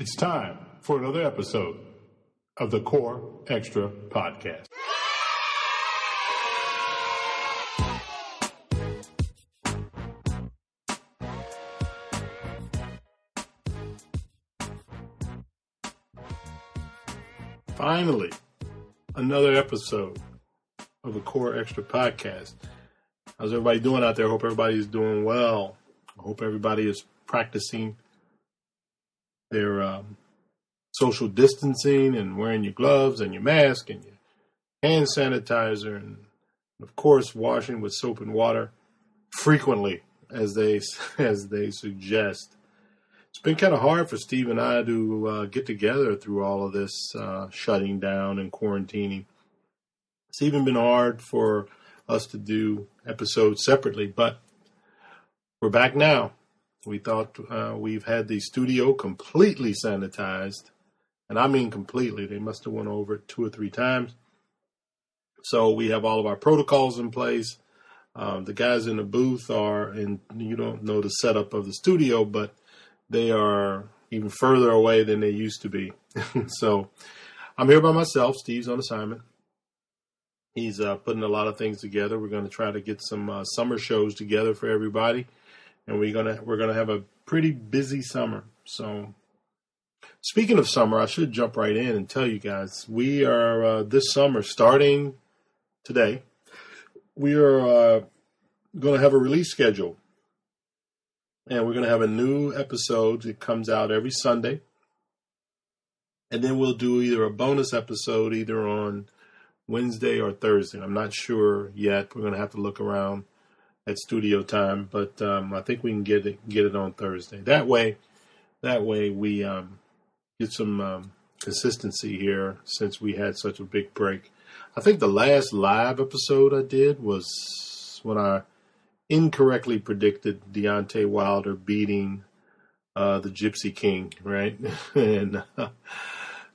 It's time for another episode of the Core Extra Podcast. Finally, another episode of the Core Extra Podcast. How's everybody doing out there? Hope everybody is doing well. I hope everybody is practicing their um, social distancing and wearing your gloves and your mask and your hand sanitizer and of course washing with soap and water frequently as they as they suggest. It's been kind of hard for Steve and I to uh, get together through all of this uh, shutting down and quarantining. It's even been hard for us to do episodes separately, but we're back now. We thought uh, we've had the studio completely sanitized, and I mean completely. They must have went over it two or three times. So we have all of our protocols in place. Um, the guys in the booth are, and you don't know the setup of the studio, but they are even further away than they used to be. so I'm here by myself. Steve's on assignment. He's uh, putting a lot of things together. We're going to try to get some uh, summer shows together for everybody and we're gonna we're gonna have a pretty busy summer. So, speaking of summer, I should jump right in and tell you guys we are uh, this summer starting today. We are uh, going to have a release schedule, and we're going to have a new episode that comes out every Sunday, and then we'll do either a bonus episode either on Wednesday or Thursday. I'm not sure yet. We're going to have to look around at studio time, but um, I think we can get it get it on Thursday. That way, that way we um, get some um, consistency here since we had such a big break. I think the last live episode I did was when I incorrectly predicted Deontay Wilder beating uh, the Gypsy King, right? and uh,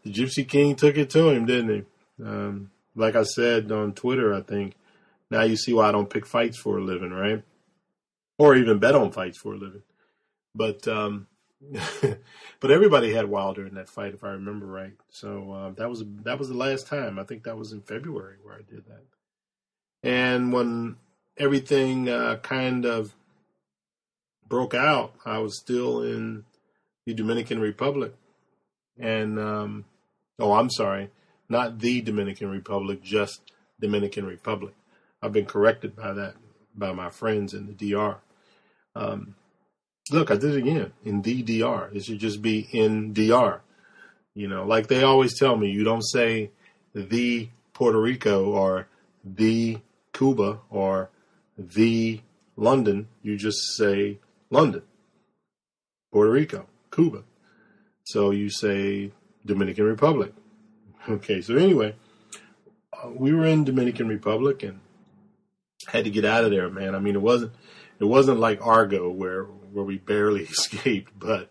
the Gypsy King took it to him, didn't he? Um, like I said on Twitter, I think now you see why I don't pick fights for a living, right? Or even bet on fights for a living. But um, but everybody had Wilder in that fight, if I remember right. So uh, that was that was the last time. I think that was in February where I did that. And when everything uh, kind of broke out, I was still in the Dominican Republic, and um, oh, I'm sorry, not the Dominican Republic, just Dominican Republic. I've been corrected by that by my friends in the DR. Um, look, I did it again in the DR. It should just be in DR. You know, like they always tell me, you don't say the Puerto Rico or the Cuba or the London. You just say London, Puerto Rico, Cuba. So you say Dominican Republic. Okay, so anyway, uh, we were in Dominican Republic and had to get out of there, man. I mean, it wasn't it wasn't like Argo where where we barely escaped, but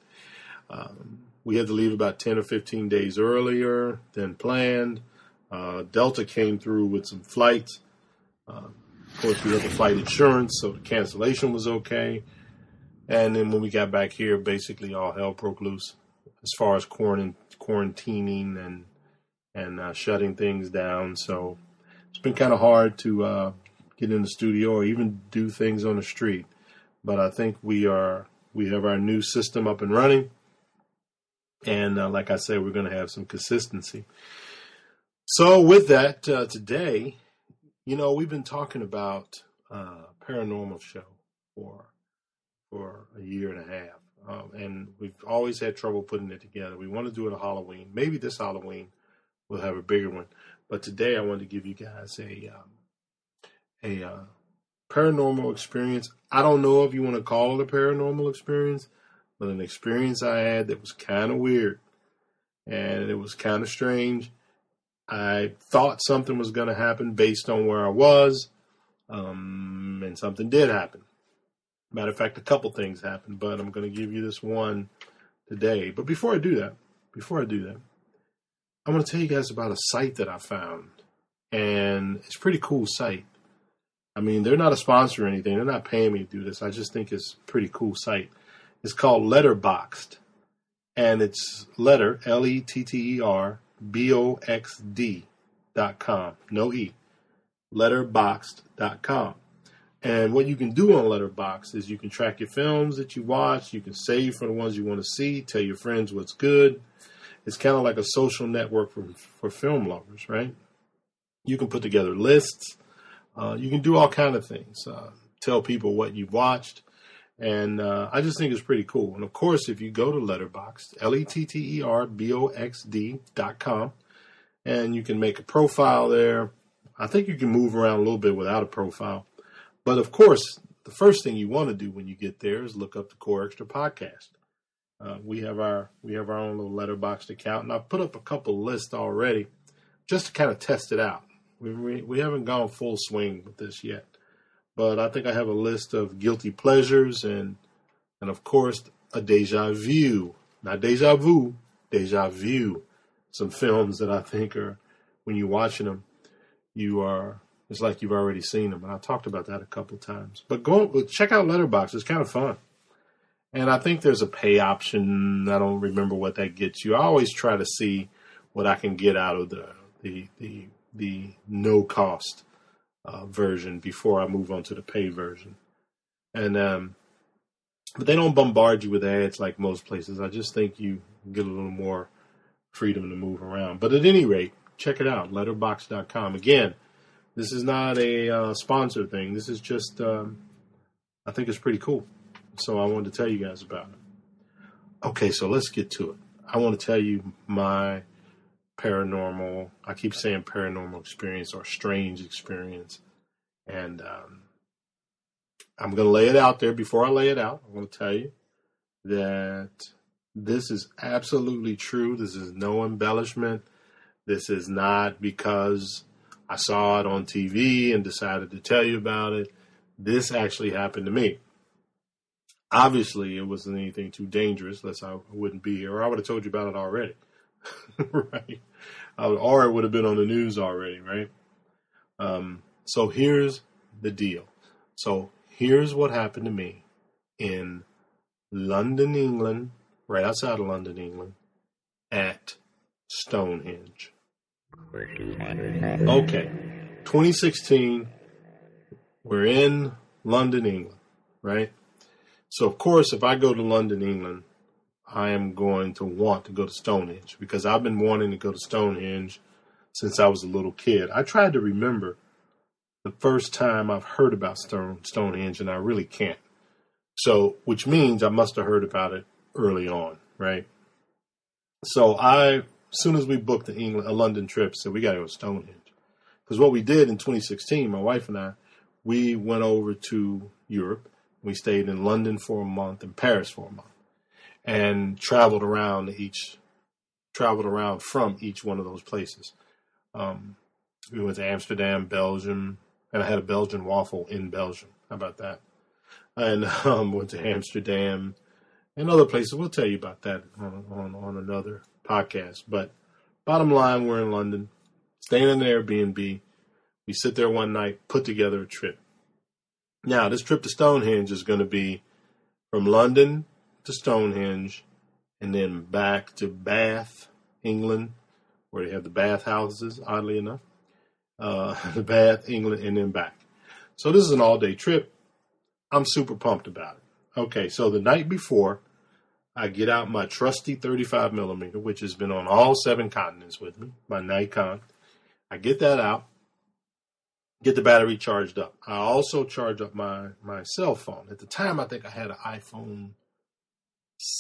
um, we had to leave about ten or fifteen days earlier than planned. Uh, Delta came through with some flights. Uh, of course, we had the flight insurance, so the cancellation was okay. And then when we got back here, basically all hell broke loose as far as quarant- quarantining and and uh, shutting things down. So it's been kind of hard to uh, get in the studio or even do things on the street. But I think we are we have our new system up and running, and uh, like I said, we're going to have some consistency. So with that, uh, today, you know, we've been talking about uh, paranormal show for for a year and a half, um, and we've always had trouble putting it together. We want to do it a Halloween. Maybe this Halloween we'll have a bigger one, but today I wanted to give you guys a um, a uh, paranormal experience. I don't know if you want to call it a paranormal experience, but an experience I had that was kind of weird and it was kind of strange. I thought something was going to happen based on where I was, um, and something did happen. Matter of fact, a couple things happened, but I'm going to give you this one today. But before I do that, before I do that, I want to tell you guys about a site that I found, and it's a pretty cool site. I mean, they're not a sponsor or anything. They're not paying me to do this. I just think it's a pretty cool site. It's called Letterboxd, and it's letter L E T T E R B O X D dot com. No E. Letterboxd dot com. And what you can do on Letterboxd is you can track your films that you watch. You can save for the ones you want to see. Tell your friends what's good. It's kind of like a social network for for film lovers, right? You can put together lists. Uh, you can do all kind of things. Uh, tell people what you've watched, and uh, I just think it's pretty cool. And of course, if you go to Letterboxd, L E T T E R B O X D dot com, and you can make a profile there. I think you can move around a little bit without a profile. But of course, the first thing you want to do when you get there is look up the Core Extra podcast. Uh, we have our we have our own little Letterboxd account, and I've put up a couple lists already just to kind of test it out. We, we haven't gone full swing with this yet, but I think I have a list of guilty pleasures and and of course a deja vu, not deja vu, deja vu. Some films that I think are when you're watching them, you are it's like you've already seen them. And I talked about that a couple times. But go check out Letterbox; It's kind of fun. And I think there's a pay option. I don't remember what that gets you. I always try to see what I can get out of the the the, the no cost uh, version before I move on to the pay version. And um, but they don't bombard you with ads like most places. I just think you get a little more freedom to move around. But at any rate, check it out, letterboxd.com. Again, this is not a uh, sponsor thing. This is just, um, I think it's pretty cool. So I wanted to tell you guys about it. Okay, so let's get to it. I want to tell you my paranormal, I keep saying paranormal experience or strange experience. And um, I'm going to lay it out there. Before I lay it out, I'm going to tell you that this is absolutely true. This is no embellishment. This is not because I saw it on TV and decided to tell you about it. This actually happened to me. Obviously, it wasn't anything too dangerous, unless I wouldn't be here, or I would have told you about it already. right? Would, or it would have been on the news already, right? Um, so here's the deal. So here's what happened to me in London, England, right outside of London, England, at Stonehenge. Okay. 2016, we're in London, England, right? So, of course, if I go to London, England, I am going to want to go to Stonehenge because I've been wanting to go to Stonehenge since I was a little kid. I tried to remember the first time I've heard about Stone, Stonehenge, and I really can't. So, which means I must have heard about it early on, right? So I as soon as we booked the England, a uh, London trip, said we got to go to Stonehenge. Because what we did in 2016, my wife and I, we went over to Europe. We stayed in London for a month and Paris for a month, and traveled around each, traveled around from each one of those places. Um, we went to Amsterdam, Belgium, and I had a Belgian waffle in Belgium. How about that? And um, went to Amsterdam and other places. We'll tell you about that on, on, on another podcast. But bottom line, we're in London, staying in an Airbnb. We sit there one night, put together a trip. Now, this trip to Stonehenge is going to be from London to Stonehenge and then back to Bath, England, where they have the bath houses, oddly enough. Uh, the Bath, England, and then back. So this is an all day trip. I'm super pumped about it. Okay, so the night before, I get out my trusty 35 millimeter, which has been on all seven continents with me, my Nikon. I get that out, get the battery charged up. I also charge up my, my cell phone. At the time, I think I had an iPhone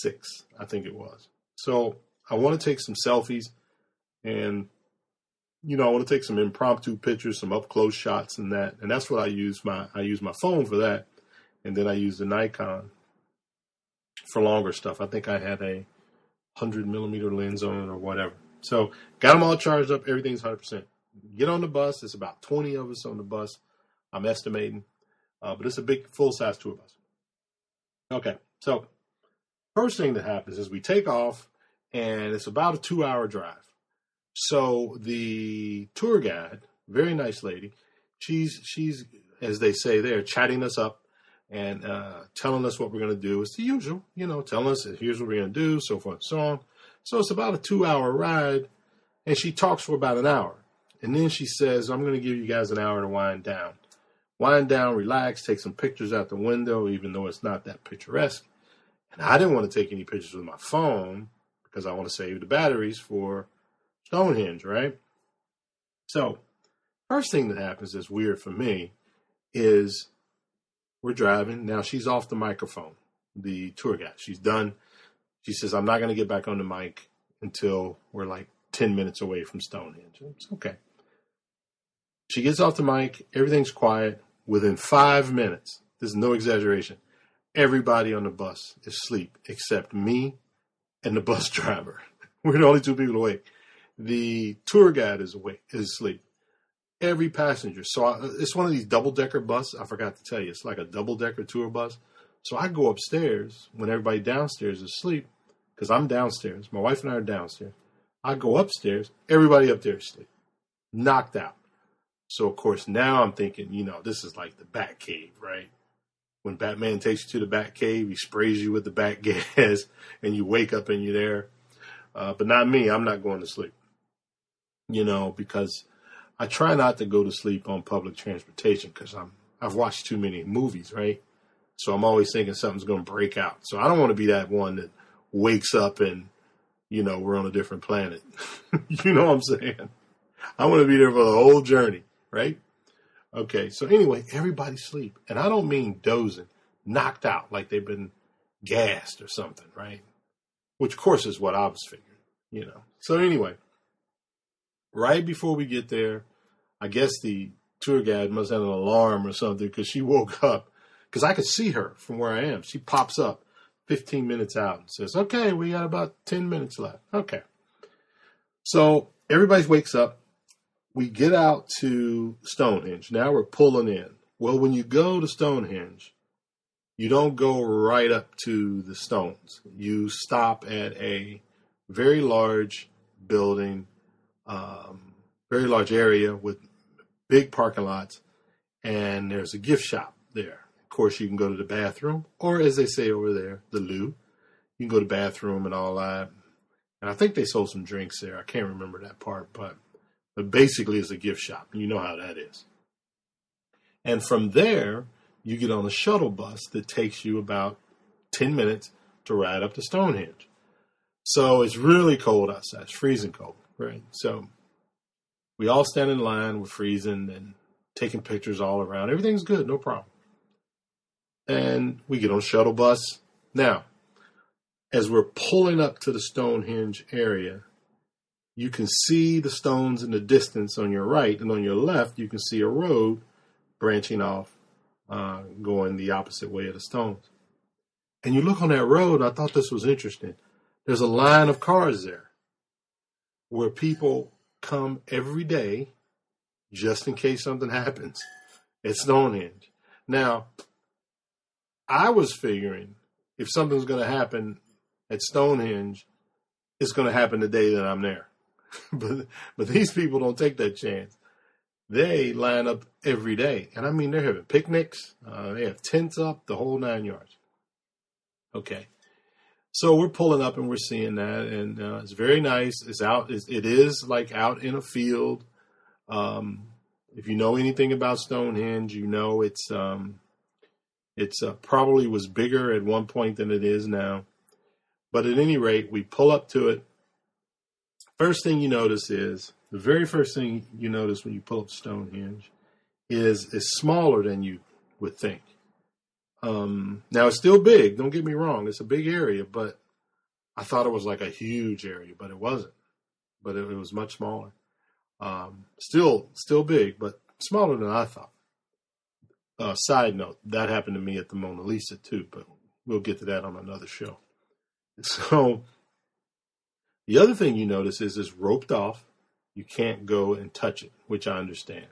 6, I think it was. So I want to take some selfies and, you know, I want to take some impromptu pictures, some up close shots and that. And that's what I use my, I use my phone for that. And then I use the Nikon for longer stuff. I think I had a hundred millimeter lens on or whatever. So got them all charged up. Everything's hundred percent. Get on the bus. It's about twenty of us on the bus. I'm estimating, uh, but it's a big full size tour bus. Okay, so first thing that happens is we take off, and it's about a two hour drive. So the tour guide, very nice lady, she's she's as they say there, chatting us up and uh, telling us what we're going to do. It's the usual, you know, telling us here's what we're going to do, so forth and so on. So it's about a two hour ride, and she talks for about an hour. And then she says, I'm going to give you guys an hour to wind down. Wind down, relax, take some pictures out the window, even though it's not that picturesque. And I didn't want to take any pictures with my phone because I want to save the batteries for Stonehenge, right? So, first thing that happens that's weird for me is we're driving. Now she's off the microphone, the tour guide. She's done. She says, I'm not going to get back on the mic until we're like 10 minutes away from Stonehenge. It's okay. She gets off the mic. Everything's quiet. Within five minutes, this is no exaggeration, everybody on the bus is asleep except me and the bus driver. We're the only two people awake. The tour guide is awake, is asleep. Every passenger. So I, it's one of these double decker bus. I forgot to tell you, it's like a double decker tour bus. So I go upstairs when everybody downstairs is asleep because I'm downstairs. My wife and I are downstairs. I go upstairs. Everybody up there is asleep, knocked out. So of course now I'm thinking, you know, this is like the Bat Cave, right? When Batman takes you to the Bat Cave, he sprays you with the Bat gas, and you wake up and you're there. Uh, but not me. I'm not going to sleep. You know, because I try not to go to sleep on public transportation because I'm I've watched too many movies, right? So I'm always thinking something's going to break out. So I don't want to be that one that wakes up and you know we're on a different planet. you know what I'm saying? I want to be there for the whole journey, right? Okay, so anyway, everybody sleep, and I don't mean dozing, knocked out like they've been gassed or something, right? Which, of course, is what I was figuring, you know. So anyway, right before we get there, I guess the tour guide must have an alarm or something because she woke up because I could see her from where I am. She pops up 15 minutes out and says, "Okay, we got about 10 minutes left." Okay, so everybody wakes up we get out to Stonehenge. Now we're pulling in. Well, when you go to Stonehenge, you don't go right up to the stones. You stop at a very large building, um, very large area with big parking lots, and there's a gift shop there. Of course, you can go to the bathroom, or as they say over there, the loo. You can go to the bathroom and all that. And I think they sold some drinks there. I can't remember that part, but but basically it's a gift shop. You know how that is. And from there, you get on a shuttle bus that takes you about 10 minutes to ride up to Stonehenge. So it's really cold outside. It's freezing cold, right? So we all stand in line. We're freezing and taking pictures all around. Everything's good, no problem. And we get on a shuttle bus. Now, as we're pulling up to the Stonehenge area, you can see the stones in the distance on your right, and on your left, you can see a road branching off, uh, going the opposite way of the stones. And you look on that road, I thought this was interesting. There's a line of cars there where people come every day just in case something happens at Stonehenge. Now, I was figuring if something's going to happen at Stonehenge, it's going to happen the day that I'm there. but but these people don't take that chance. They line up every day, and I mean they're having picnics. Uh, they have tents up, the whole nine yards. Okay, so we're pulling up and we're seeing that, and uh, it's very nice. It's out. It's, it is like out in a field. Um, if you know anything about Stonehenge, you know it's um, it's uh, probably was bigger at one point than it is now. But at any rate, we pull up to it First thing you notice is the very first thing you notice when you pull up Stonehenge is it's smaller than you would think. Um, now it's still big. Don't get me wrong; it's a big area, but I thought it was like a huge area, but it wasn't. But it, it was much smaller. Um, still, still big, but smaller than I thought. Uh, side note: that happened to me at the Mona Lisa too, but we'll get to that on another show. So the other thing you notice is it's roped off. You can't go and touch it, which I understand.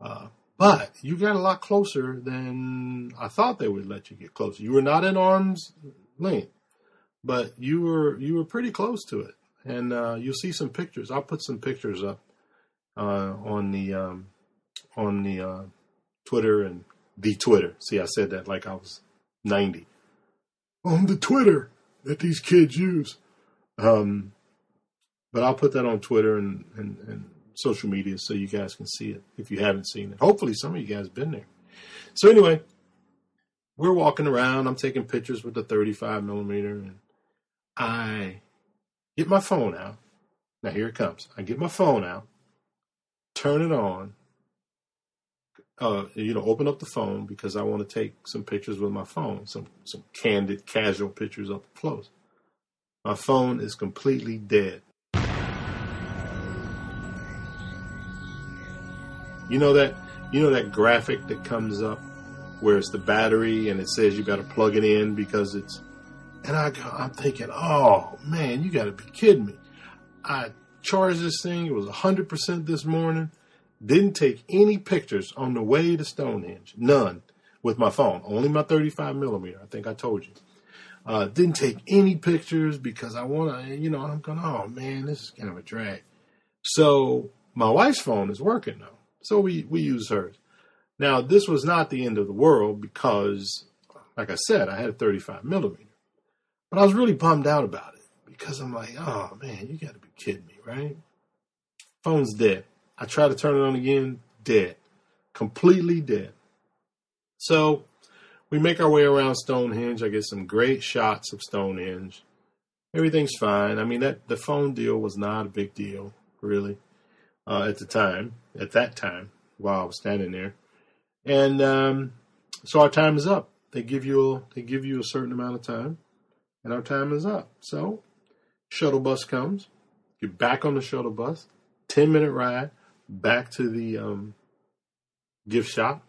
Uh, but you got a lot closer than I thought they would let you get closer. You were not in arm's length, but you were you were pretty close to it, and uh, you'll see some pictures. I'll put some pictures up uh, on the um, on the uh, Twitter and the Twitter. See, I said that like I was 90. On the Twitter that these kids use. Um, but I'll put that on Twitter and, and, and social media so you guys can see it if you haven't seen it. Hopefully, some of you guys been there. So anyway, we're walking around. I'm taking pictures with the 35 millimeter, and I get my phone out. Now here it comes. I get my phone out, turn it on. Uh, you know, open up the phone because I want to take some pictures with my phone, some some candid, casual pictures up close. My phone is completely dead. You know that you know that graphic that comes up where it's the battery and it says you got to plug it in because it's and I I'm thinking, "Oh, man, you got to be kidding me." I charged this thing. It was 100% this morning. Didn't take any pictures on the way to Stonehenge. None with my phone. Only my 35 millimeter. I think I told you. Uh, didn't take any pictures because I want to, you know, I'm going, oh man, this is kind of a drag. So my wife's phone is working though. So we, we use hers. Now, this was not the end of the world because, like I said, I had a 35 millimeter. But I was really bummed out about it because I'm like, oh man, you got to be kidding me, right? Phone's dead. I try to turn it on again, dead. Completely dead. So we make our way around Stonehenge. I get some great shots of Stonehenge. Everything's fine. I mean, that the phone deal was not a big deal, really, uh, at the time. At that time, while I was standing there, and um, so our time is up. They give you a, they give you a certain amount of time, and our time is up. So, shuttle bus comes. You're back on the shuttle bus. Ten minute ride back to the um, gift shop.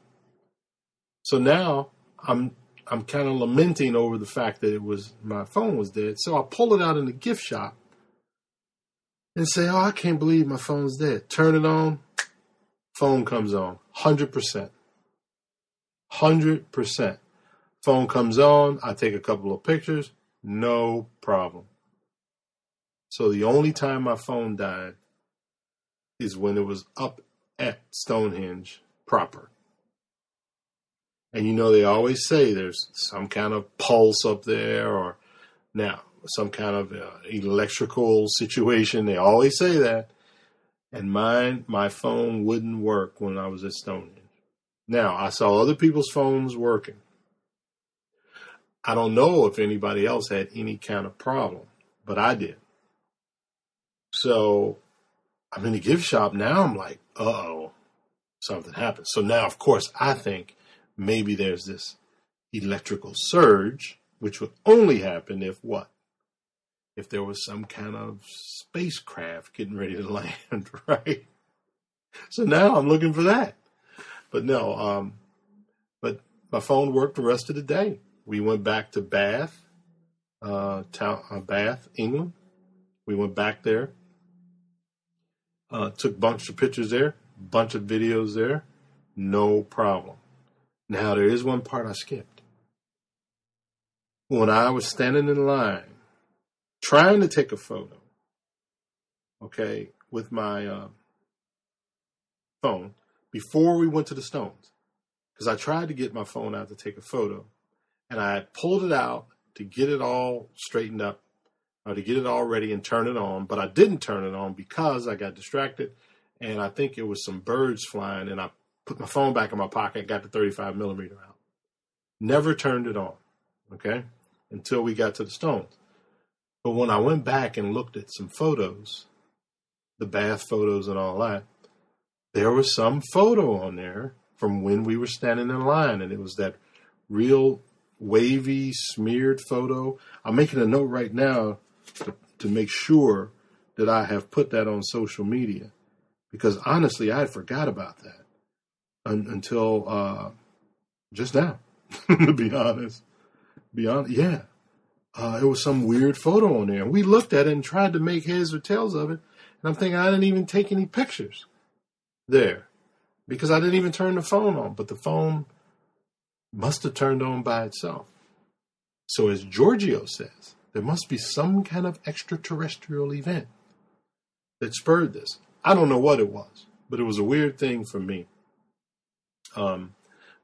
So now I'm I'm kind of lamenting over the fact that it was my phone was dead. So I pull it out in the gift shop and say, "Oh, I can't believe my phone's dead." Turn it on, phone comes on, hundred percent, hundred percent. Phone comes on. I take a couple of pictures, no problem. So the only time my phone died is when it was up at Stonehenge proper. And you know, they always say there's some kind of pulse up there or now some kind of uh, electrical situation. They always say that. And mine, my phone wouldn't work when I was at Stonehenge. Now, I saw other people's phones working. I don't know if anybody else had any kind of problem, but I did. So I'm in the gift shop now. I'm like, uh oh, something happened. So now, of course, I think maybe there's this electrical surge, which would only happen if what? If there was some kind of spacecraft getting ready to land, right? So now I'm looking for that. But no, um, but my phone worked the rest of the day. We went back to Bath, uh, town, uh, Bath, England. We went back there, uh, took bunch of pictures there, bunch of videos there, no problem. Now, there is one part I skipped. When I was standing in line trying to take a photo, okay, with my uh, phone before we went to the Stones, because I tried to get my phone out to take a photo, and I pulled it out to get it all straightened up, or to get it all ready and turn it on, but I didn't turn it on because I got distracted, and I think it was some birds flying, and I put my phone back in my pocket, got the 35 millimeter out. Never turned it on, okay, until we got to the Stones. But when I went back and looked at some photos, the bath photos and all that, there was some photo on there from when we were standing in line, and it was that real wavy, smeared photo. I'm making a note right now to, to make sure that I have put that on social media because honestly, I forgot about that un, until uh, just now. to be honest, be honest, yeah, uh, it was some weird photo on there, we looked at it and tried to make heads or tails of it. And I'm thinking I didn't even take any pictures there because I didn't even turn the phone on, but the phone must have turned on by itself. So, as Giorgio says, there must be some kind of extraterrestrial event that spurred this. I don't know what it was, but it was a weird thing for me. Um,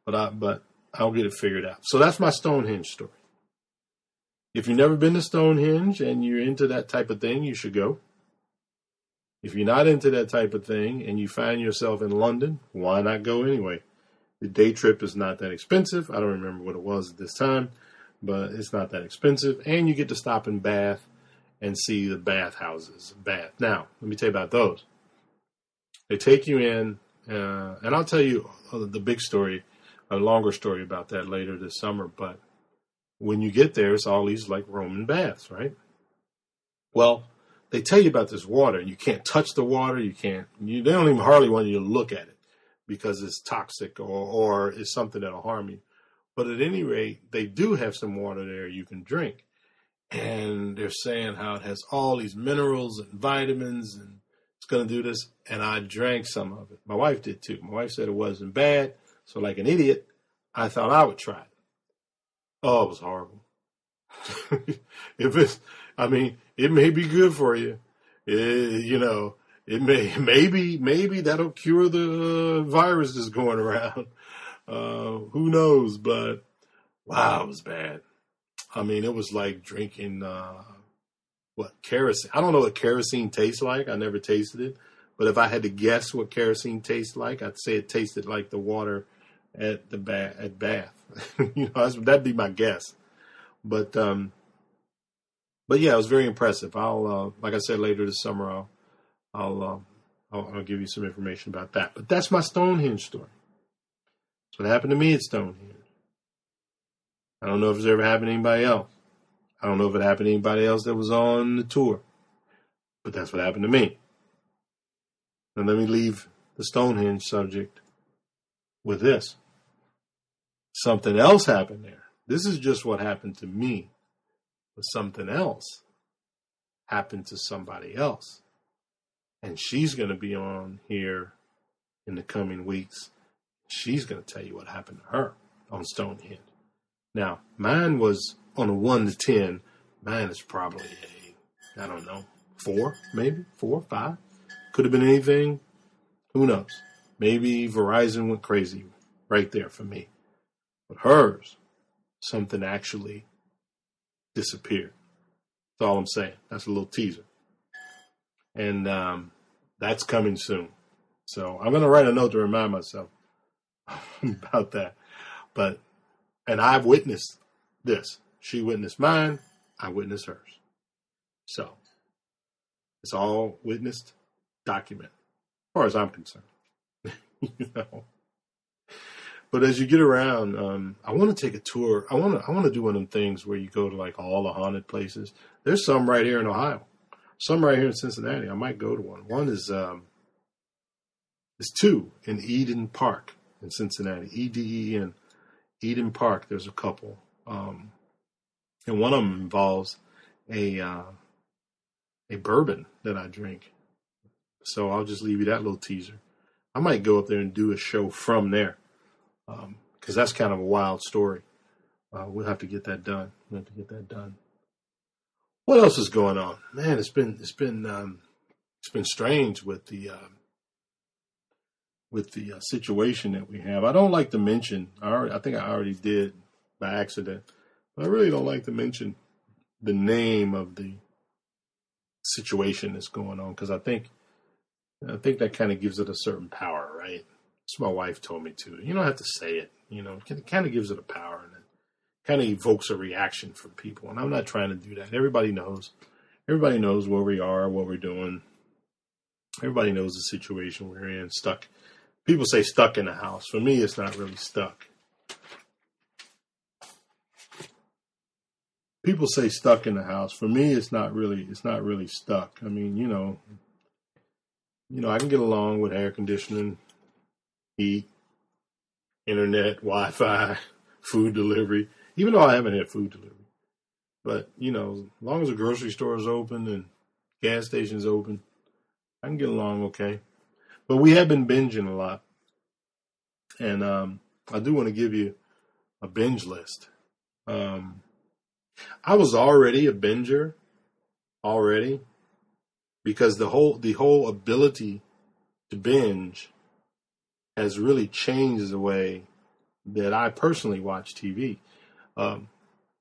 but I but I'll get it figured out. So that's my Stonehenge story. If you've never been to Stonehenge and you're into that type of thing, you should go. If you're not into that type of thing and you find yourself in London, why not go anyway? The day trip is not that expensive. I don't remember what it was at this time, but it's not that expensive. And you get to stop in Bath and see the bath houses. Bath. Now, let me tell you about those. They take you in, uh, and I'll tell you the big story, a longer story about that later this summer. But when you get there, it's all these like Roman baths, right? Well, they tell you about this water, and you can't touch the water. You can't. You, they don't even hardly want you to look at it because it's toxic or or it's something that'll harm you. But at any rate, they do have some water there you can drink, and they're saying how it has all these minerals and vitamins and going to do this. And I drank some of it. My wife did too. My wife said it wasn't bad. So, like an idiot, I thought I would try it. Oh, it was horrible. if it's, I mean, it may be good for you. It, you know, it may, maybe, maybe that'll cure the virus that's going around. Uh, who knows? But wow, it was bad. I mean, it was like drinking, uh, what kerosene. I don't know what kerosene tastes like. I never tasted it, but if I had to guess what kerosene tastes like, I'd say it tasted like the water at the bath at Bath. you know, that'd be my guess. But um, but yeah, it was very impressive. I'll uh, like I said later this summer, I'll I'll, uh, I'll, I'll give you some information about that. But that's my Stonehenge story. That's what happened to me at Stonehenge. I don't know if it's ever happened to anybody else. I don't know if it happened to anybody else that was on the tour, but that's what happened to me. And let me leave the Stonehenge subject with this. Something else happened there. This is just what happened to me, but something else happened to somebody else. And she's going to be on here in the coming weeks. She's going to tell you what happened to her on Stonehenge. Now, mine was on a one to ten, mine is probably a I don't know four, maybe four, five. Could have been anything. Who knows? Maybe Verizon went crazy right there for me. But hers, something actually disappeared. That's all I'm saying. That's a little teaser. And um, that's coming soon. So I'm going to write a note to remind myself about that. But, and I've witnessed this. She witnessed mine, I witnessed hers. So it's all witnessed, documented, as far as I'm concerned. you know. But as you get around, um, I want to take a tour. I want to. I want to do one of them things where you go to like all the haunted places. There's some right here in Ohio, some right here in Cincinnati. I might go to one. One is um, is two in Eden Park in Cincinnati. E D E N, Eden Park. There's a couple. Um, and one of them involves a uh, a bourbon that I drink. So I'll just leave you that little teaser. I might go up there and do a show from there because um, that's kind of a wild story. Uh, we'll have to get that done. We'll have to get that done. What else is going on, man? It's been it's been um, it's been strange with the uh, with the uh, situation that we have. I don't like to mention. I, already, I think I already did by accident I really don't like to mention the name of the situation that's going on because I think I think that kind of gives it a certain power, right? That's my wife told me to. You don't have to say it, you know. It kind of gives it a power and it kind of evokes a reaction from people. And I'm not trying to do that. Everybody knows. Everybody knows where we are, what we're doing. Everybody knows the situation we're in. Stuck. People say stuck in the house. For me, it's not really stuck. People say stuck in the house. For me, it's not really it's not really stuck. I mean, you know, you know, I can get along with air conditioning, heat, internet, Wi-Fi, food delivery. Even though I haven't had food delivery, but you know, as long as the grocery store is open and gas stations open, I can get along okay. But we have been binging a lot, and um, I do want to give you a binge list. Um, I was already a binger already because the whole the whole ability to binge has really changed the way that I personally watch TV. Um,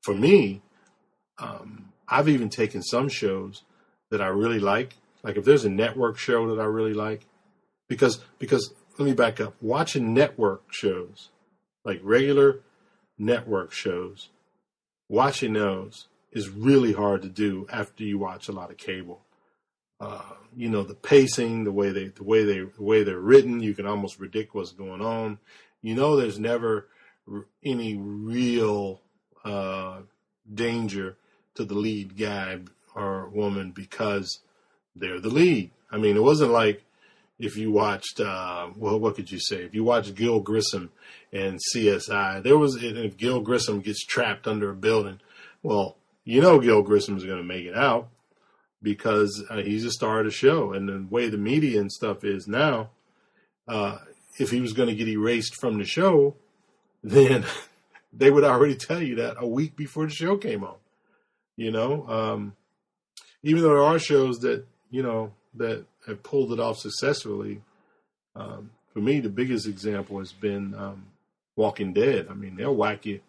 for me, um, I've even taken some shows that I really like. Like if there's a network show that I really like, because because let me back up. Watching network shows, like regular network shows, watching those is really hard to do after you watch a lot of cable. Uh, you know the pacing, the way they, the way they, the way they're written, you can almost predict what's going on. You know, there's never any real uh, danger to the lead guy or woman because they're the lead. I mean, it wasn't like if you watched, uh, well, what could you say? If you watched Gil Grissom and CSI, there was, if Gil Grissom gets trapped under a building, well, you know Gil Grissom is going to make it out because uh, he's a star of the show. And the way the media and stuff is now, uh, if he was going to get erased from the show, then they would already tell you that a week before the show came on. You know, um, even though there are shows that you know that have pulled it off successfully. Um, for me, the biggest example has been um, Walking Dead. I mean, they'll whack you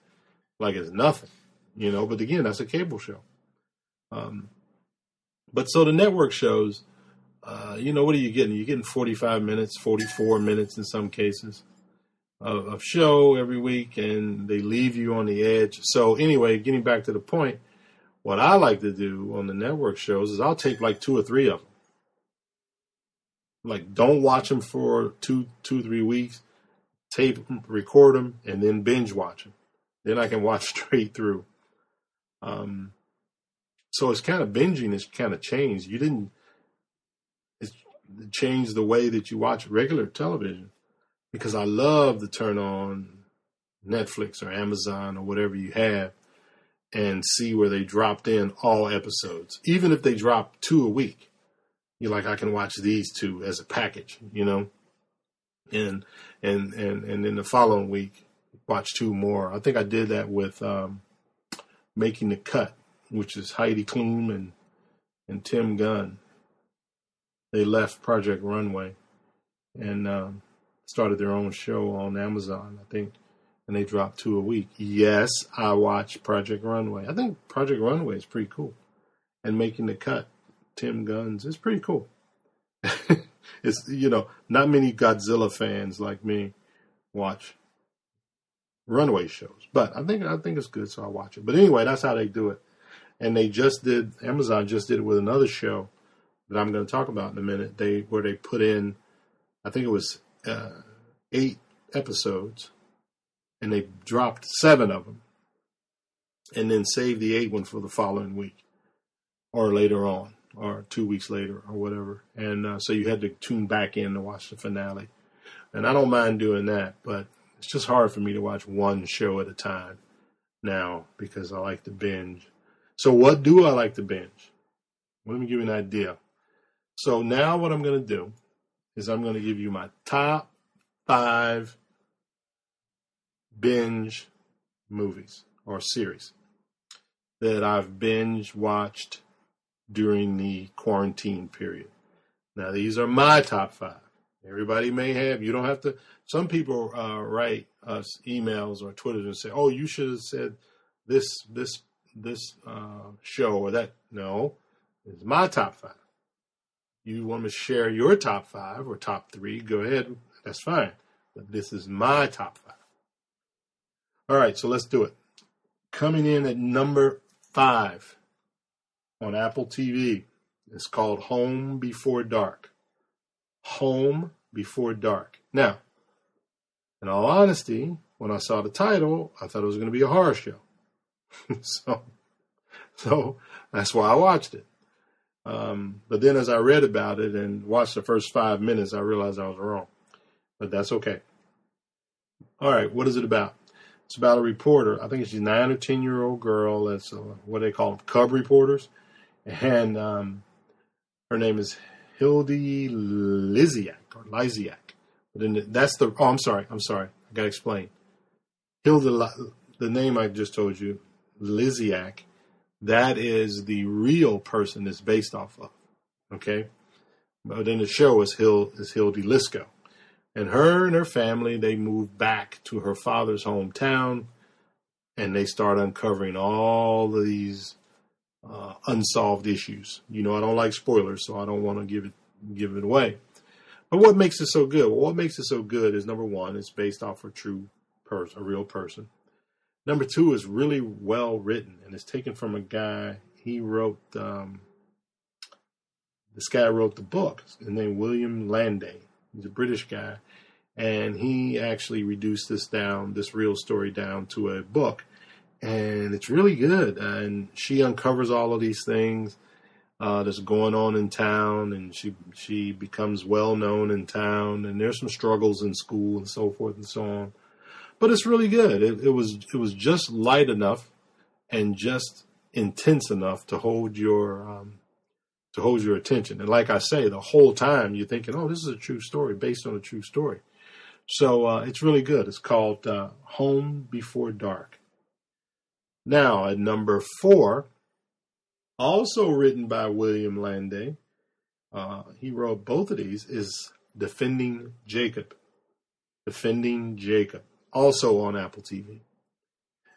like it's nothing, you know. But again, that's a cable show. Um, but so the network shows, uh, you know, what are you getting? You're getting 45 minutes, 44 minutes in some cases of, of show every week, and they leave you on the edge. So anyway, getting back to the point, what I like to do on the network shows is I'll take like two or three of them like don't watch them for two, two, three weeks. Tape, record them, and then binge watch them. Then I can watch straight through. Um, so it's kind of binging. It's kind of changed. You didn't. It's changed the way that you watch regular television because I love to turn on Netflix or Amazon or whatever you have and see where they dropped in all episodes, even if they drop two a week you're like, I can watch these two as a package, you know, and and and and then the following week watch two more. I think I did that with um, making the cut, which is Heidi Klum and and Tim Gunn. They left Project Runway and um, started their own show on Amazon, I think, and they dropped two a week. Yes, I watch Project Runway. I think Project Runway is pretty cool, and making the cut Tim Gunn's. It's pretty cool. it's you know not many Godzilla fans like me watch runway shows, but I think I think it's good, so I watch it. But anyway, that's how they do it. And they just did Amazon just did it with another show that I'm going to talk about in a minute. They where they put in, I think it was uh, eight episodes, and they dropped seven of them, and then saved the eight one for the following week or later on or two weeks later or whatever. And uh, so you had to tune back in to watch the finale. And I don't mind doing that, but it's just hard for me to watch one show at a time now because I like to binge. So what do I like to binge? Let me give you an idea. So now what I'm going to do is I'm going to give you my top five binge movies or series that I've binge watched during the quarantine period. Now, these are my top five. Everybody may have, you don't have to. Some people uh, write us emails or Twitter and say, oh, you should have said this, this, this uh, show or that. No, it's my top five. You want to share your top five or top three, go ahead. That's fine. But this is my top five. All right, so let's do it. Coming in at number five on Apple TV. It's called Home Before Dark. Home Before Dark. Now, in all honesty, when I saw the title, I thought it was going to be a horror show. so, so that's why I watched it. Um, but then as I read about it and watched the first five minutes, I realized I was wrong. But that's okay. All right, what is it about? It's about a reporter. I think she's a nine or ten year old girl. That's uh, what they call them, cub reporters and um, her name is Hilde Liziak or Lysiak. But the, that's the oh, I'm sorry, I'm sorry, I got to explain. Hilda, the name I just told you, Liziak, that is the real person it's based off of. Okay, but then the show is Hill is Hilde Lisko, And her and her family, they move back to her father's hometown and they start uncovering all these uh, unsolved issues. You know, I don't like spoilers, so I don't want to give it give it away. But what makes it so good? Well, what makes it so good is number one, it's based off a true person, a real person. Number two is really well written, and it's taken from a guy. He wrote um, this guy wrote the book. His name William Landay. He's a British guy, and he actually reduced this down, this real story down to a book, and it's really good. And she uncovers all of these things uh, that's going on in town, and she she becomes well known in town. And there's some struggles in school and so forth and so on. But it's really good. It, it was it was just light enough and just intense enough to hold your um, to hold your attention. And like I say, the whole time you're thinking, "Oh, this is a true story based on a true story." So uh, it's really good. It's called uh, Home Before Dark. Now, at number four, also written by William Landay, uh, he wrote both of these, is Defending Jacob. Defending Jacob, also on Apple TV.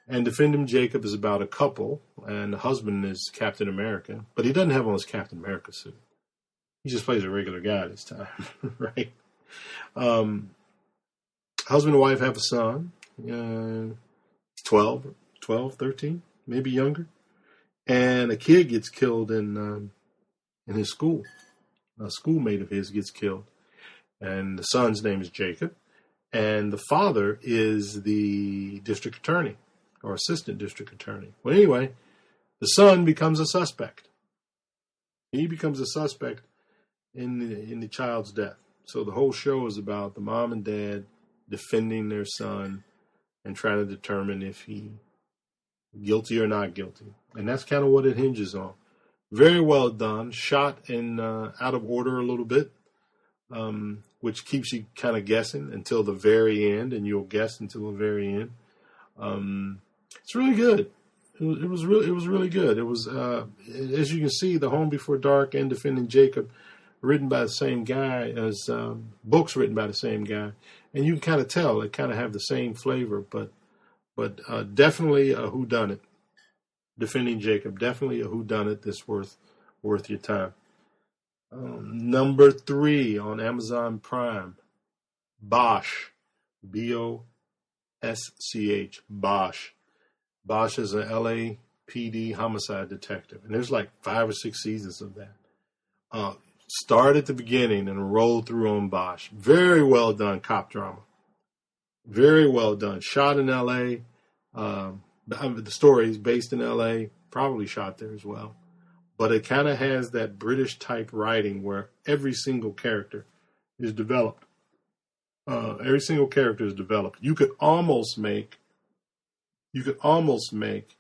And Defending Jacob is about a couple, and the husband is Captain America, but he doesn't have on his Captain America suit. He just plays a regular guy this time, right? Um, husband and wife have a son, uh, 12, 12, 13, maybe younger. And a kid gets killed in um, in his school. A schoolmate of his gets killed. And the son's name is Jacob. And the father is the district attorney or assistant district attorney. Well, anyway, the son becomes a suspect. He becomes a suspect in the, in the child's death. So the whole show is about the mom and dad defending their son and trying to determine if he guilty or not guilty. And that's kind of what it hinges on. Very well done, shot in uh, out of order a little bit, um, which keeps you kind of guessing until the very end, and you'll guess until the very end. Um, it's really good. It was, it was, really it was really good. It was uh, as you can see, the Home Before Dark and Defending Jacob, written by the same guy as um, books written by the same guy, and you can kind of tell they kind of have the same flavor, but but uh, definitely a who done it. Defending Jacob, definitely a who done it that's worth worth your time. Um, number three on Amazon Prime, Bosch, B O S C H, Bosch. Bosch is an LAPD homicide detective, and there's like five or six seasons of that. Uh, start at the beginning and roll through on Bosch. Very well done cop drama. Very well done. Shot in L.A. Um, the story is based in L.A. Probably shot there as well. But it kind of has that British type writing where every single character is developed. Uh, every single character is developed. You could almost make you could almost make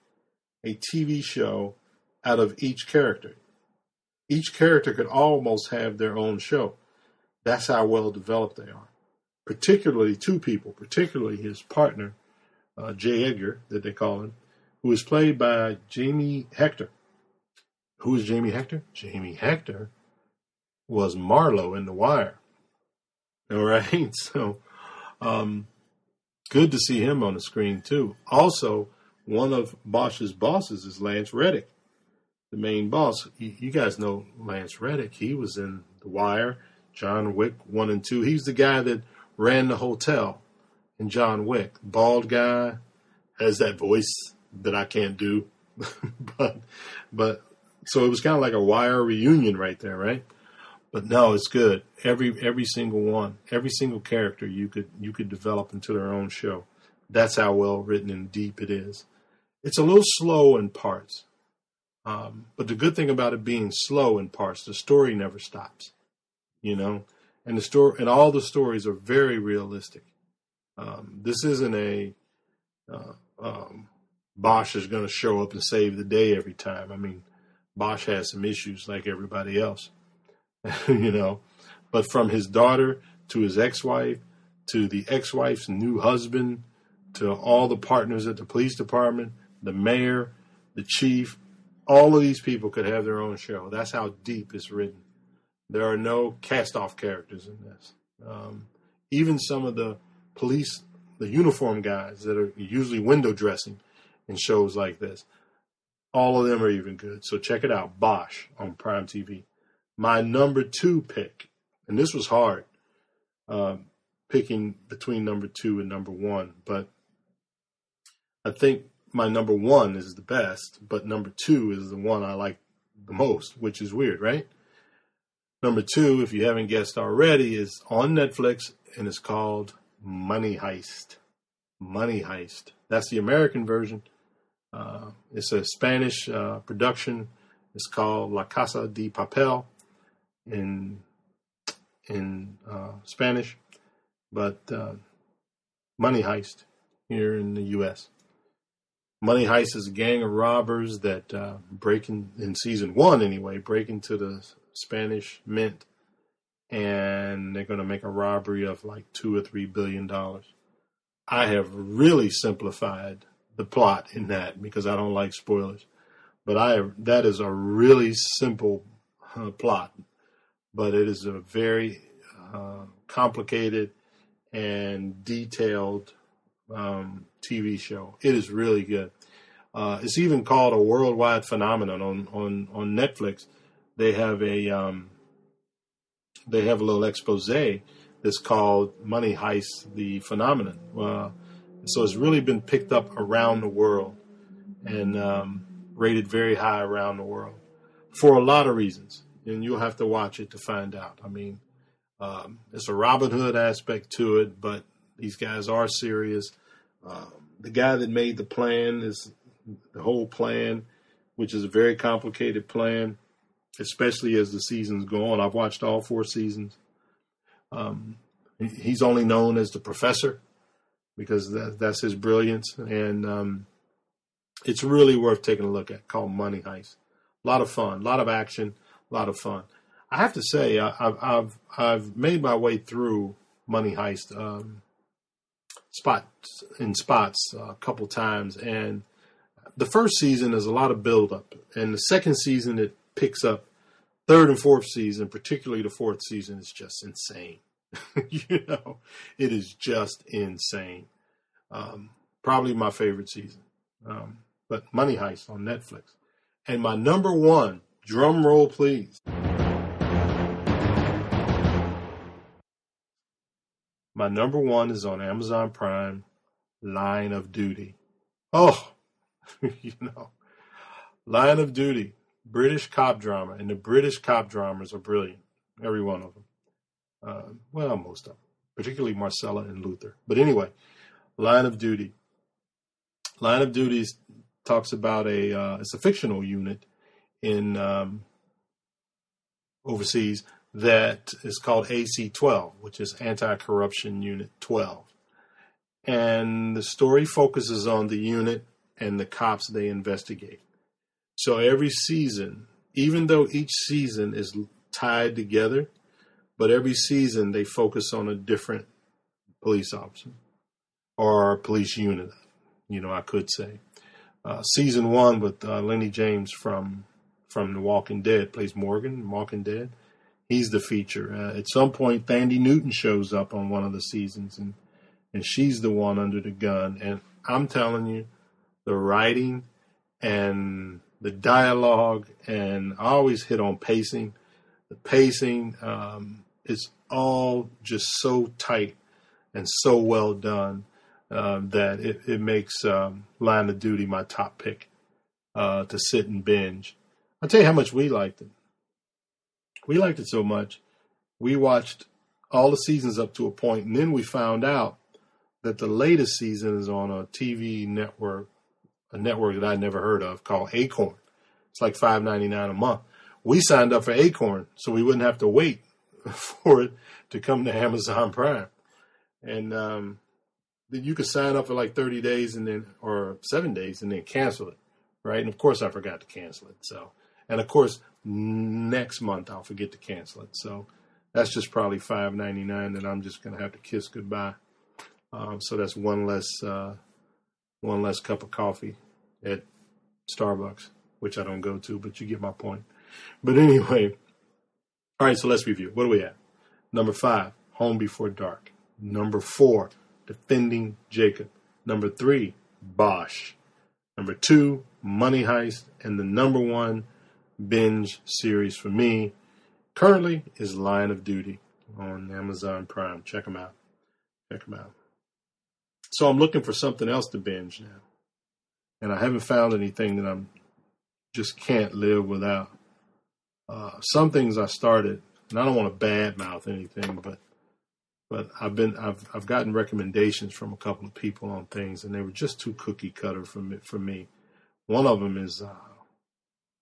a TV show out of each character. Each character could almost have their own show. That's how well developed they are. Particularly two people, particularly his partner, uh, J. Edgar, that they call him, who is played by Jamie Hector. Who is Jamie Hector? Jamie Hector was Marlo in The Wire. All right, so um, good to see him on the screen too. Also, one of Bosch's bosses is Lance Reddick, the main boss. You, guys know Lance Reddick. He was in The Wire, John Wick 1 and 2. He's the guy that ran the hotel in John Wick. Bald guy, has that voice that I can't do. but, but, so it was kind of like a Wire reunion right there, right? But no, it's good. Every every single one, every single character you could you could develop into their own show. That's how well written and deep it is. It's a little slow in parts, um, but the good thing about it being slow in parts, the story never stops. You know, and the story and all the stories are very realistic. Um, this isn't a uh, um, Bosch is going to show up and save the day every time. I mean, Bosch has some issues like everybody else. you know. But from his daughter to his ex wife to the ex wife's new husband to all the partners at the police department, the mayor, the chief, all of these people could have their own show. That's how deep it's written. There are no cast off characters in this. Um, even some of the police, the uniform guys that are usually window dressing in shows like this, all of them are even good. So check it out, Bosch on Prime TV. My number two pick, and this was hard, um, picking between number two and number one, but I think my number one is the best, but number two is the one I like the most, which is weird, right? Number two, if you haven't guessed already, is on Netflix and it's called Money Heist. Money Heist. That's the American version. Uh, it's a Spanish uh, production. It's called La Casa de Papel in in uh, Spanish, but uh, Money Heist here in the U.S. Money Heist is a gang of robbers that uh, break in, in season one anyway, break into the Spanish mint, and they're going to make a robbery of like two or three billion dollars. I have really simplified the plot in that because I don't like spoilers, but I that is a really simple uh, plot, but it is a very uh, complicated and detailed um, TV show. It is really good. Uh, it's even called a worldwide phenomenon on on on Netflix. They have a um, they have a little expose that's called "Money Heist: The Phenomenon." Uh, so it's really been picked up around the world and um, rated very high around the world for a lot of reasons. And you'll have to watch it to find out. I mean, um, it's a Robin Hood aspect to it, but these guys are serious. Um, the guy that made the plan is the whole plan, which is a very complicated plan, especially as the seasons go on. I've watched all four seasons. Um, he's only known as the professor because that, that's his brilliance, and um, it's really worth taking a look at. Called Money Heist. A lot of fun, a lot of action, a lot of fun. I have to say, I, have I've I've made my way through Money Heist um, in spots a couple times, and the first season is a lot of build up, and the second season it picks up. Third and fourth season, particularly the fourth season, is just insane. you know, it is just insane. Um, probably my favorite season. Um, but Money Heist on Netflix. And my number one, drum roll please. My number one is on Amazon Prime, Line of Duty. Oh, you know, Line of Duty, British cop drama, and the British cop dramas are brilliant. Every one of them. Uh, well, most of them, particularly Marcella and Luther. But anyway, Line of Duty. Line of Duty talks about a uh, it's a fictional unit in um, overseas that is called AC12, which is Anti Corruption Unit 12. And the story focuses on the unit and the cops they investigate. So every season, even though each season is tied together, but every season they focus on a different police officer or police unit, you know, I could say. Uh, season one with uh, Lenny James from from The Walking Dead plays Morgan, Walking Dead he's the feature. Uh, at some point, Thandie Newton shows up on one of the seasons, and and she's the one under the gun. And I'm telling you, the writing and the dialogue, and I always hit on pacing. The pacing um, is all just so tight and so well done uh, that it, it makes um, Line of Duty my top pick uh, to sit and binge. I'll tell you how much we liked it. We liked it so much, we watched all the seasons up to a point, and then we found out that the latest season is on a TV network, a network that I'd never heard of called Acorn. It's like five ninety nine a month. We signed up for Acorn so we wouldn't have to wait for it to come to Amazon Prime, and um, you could sign up for like thirty days and then or seven days and then cancel it, right? And of course, I forgot to cancel it. So, and of course, next month I'll forget to cancel it. So that's just probably five ninety nine that I'm just gonna have to kiss goodbye. Um, so that's one less uh, one less cup of coffee at Starbucks, which I don't go to, but you get my point. But anyway, all right. So let's review. What do we have? Number five, Home Before Dark. Number four, Defending Jacob. Number three, Bosch. Number two, Money Heist. And the number one binge series for me currently is Line of Duty on Amazon Prime. Check them out. Check them out. So I'm looking for something else to binge now. And I haven't found anything that I'm just can't live without. Uh, some things I started, and I don't want to badmouth anything, but but I've been I've I've gotten recommendations from a couple of people on things, and they were just too cookie cutter for me. For me, one of them is uh,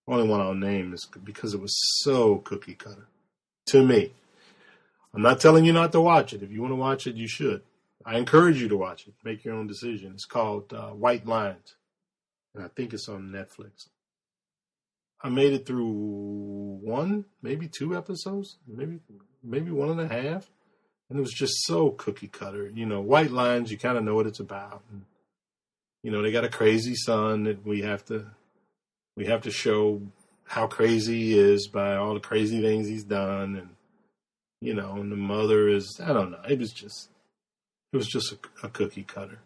only one I'll name is because it was so cookie cutter to me. I'm not telling you not to watch it. If you want to watch it, you should. I encourage you to watch it. Make your own decision. It's called uh, White Lines, and I think it's on Netflix. I made it through one, maybe two episodes, maybe maybe one and a half, and it was just so cookie cutter. You know, White Lines, you kind of know what it's about. And, you know, they got a crazy son that we have to we have to show how crazy he is by all the crazy things he's done, and you know, and the mother is I don't know. It was just it was just a, a cookie cutter.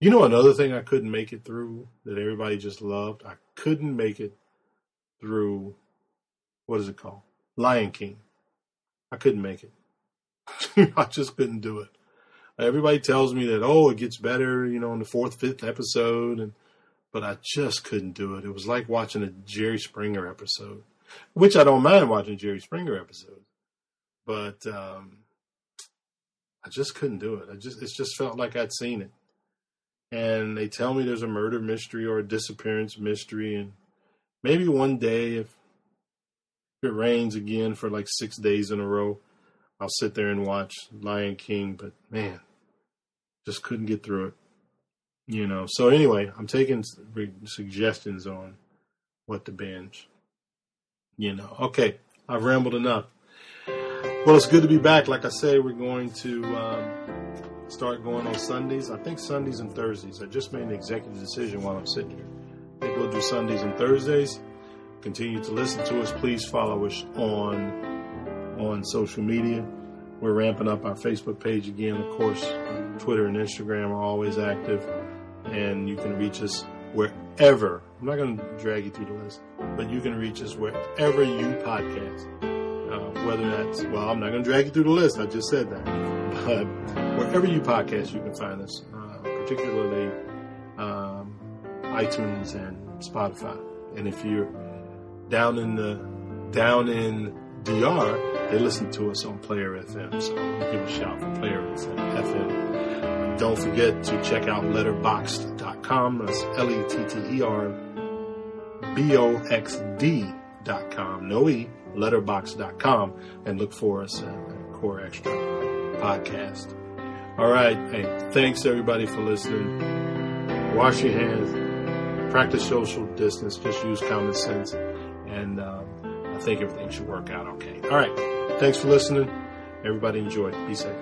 You know, another thing I couldn't make it through that everybody just loved. I couldn't make it through what is it called? Lion King. I couldn't make it. I just couldn't do it. Everybody tells me that oh, it gets better, you know, in the fourth, fifth episode, and but I just couldn't do it. It was like watching a Jerry Springer episode, which I don't mind watching Jerry Springer episodes, but um, I just couldn't do it. I just it just felt like I'd seen it. And they tell me there's a murder mystery or a disappearance mystery, and maybe one day if it rains again for like six days in a row, I'll sit there and watch Lion King. But man, just couldn't get through it. You know. So anyway, I'm taking suggestions on what to binge. You know. Okay, I've rambled enough. Well, it's good to be back. Like I say, we're going to um, start going on Sundays. I think Sundays and Thursdays. I just made an executive decision while I'm sitting here. I think we'll do Sundays and Thursdays. Continue to listen to us. Please follow us on on social media. We're ramping up our Facebook page again. Of course, Twitter and Instagram are always active, and you can reach us wherever. I'm not going to drag you through the list, but you can reach us wherever you podcast uh, whether that's, well, I'm not going to drag you through the list. I just said that. But wherever you podcast, you can find us, uh, particularly um, iTunes and Spotify. And if you're down in the, down in DR, they listen to us on Player FM. So give a shout for Player FM. Don't forget to check out letterboxd.com. That's L E T T E R B O X D.com. No E letterboxd.com and look for us at Core Extra Podcast. All right. Hey, thanks everybody for listening. Wash your hands, practice social distance, just use common sense, and um, I think everything should work out okay. All right. Thanks for listening. Everybody enjoy. Be safe.